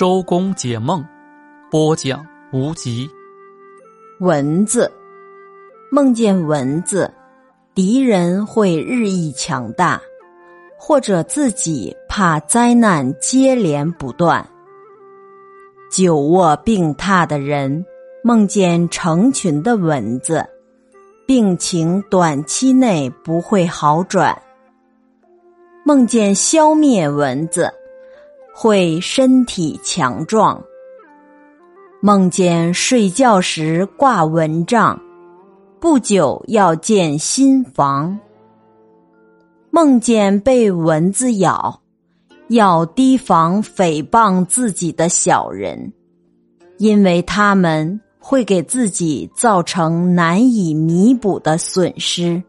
周公解梦，播讲无极。蚊子，梦见蚊子，敌人会日益强大，或者自己怕灾难接连不断。久卧病榻的人，梦见成群的蚊子，病情短期内不会好转。梦见消灭蚊子。会身体强壮。梦见睡觉时挂蚊帐，不久要建新房。梦见被蚊子咬，要提防诽谤自己的小人，因为他们会给自己造成难以弥补的损失。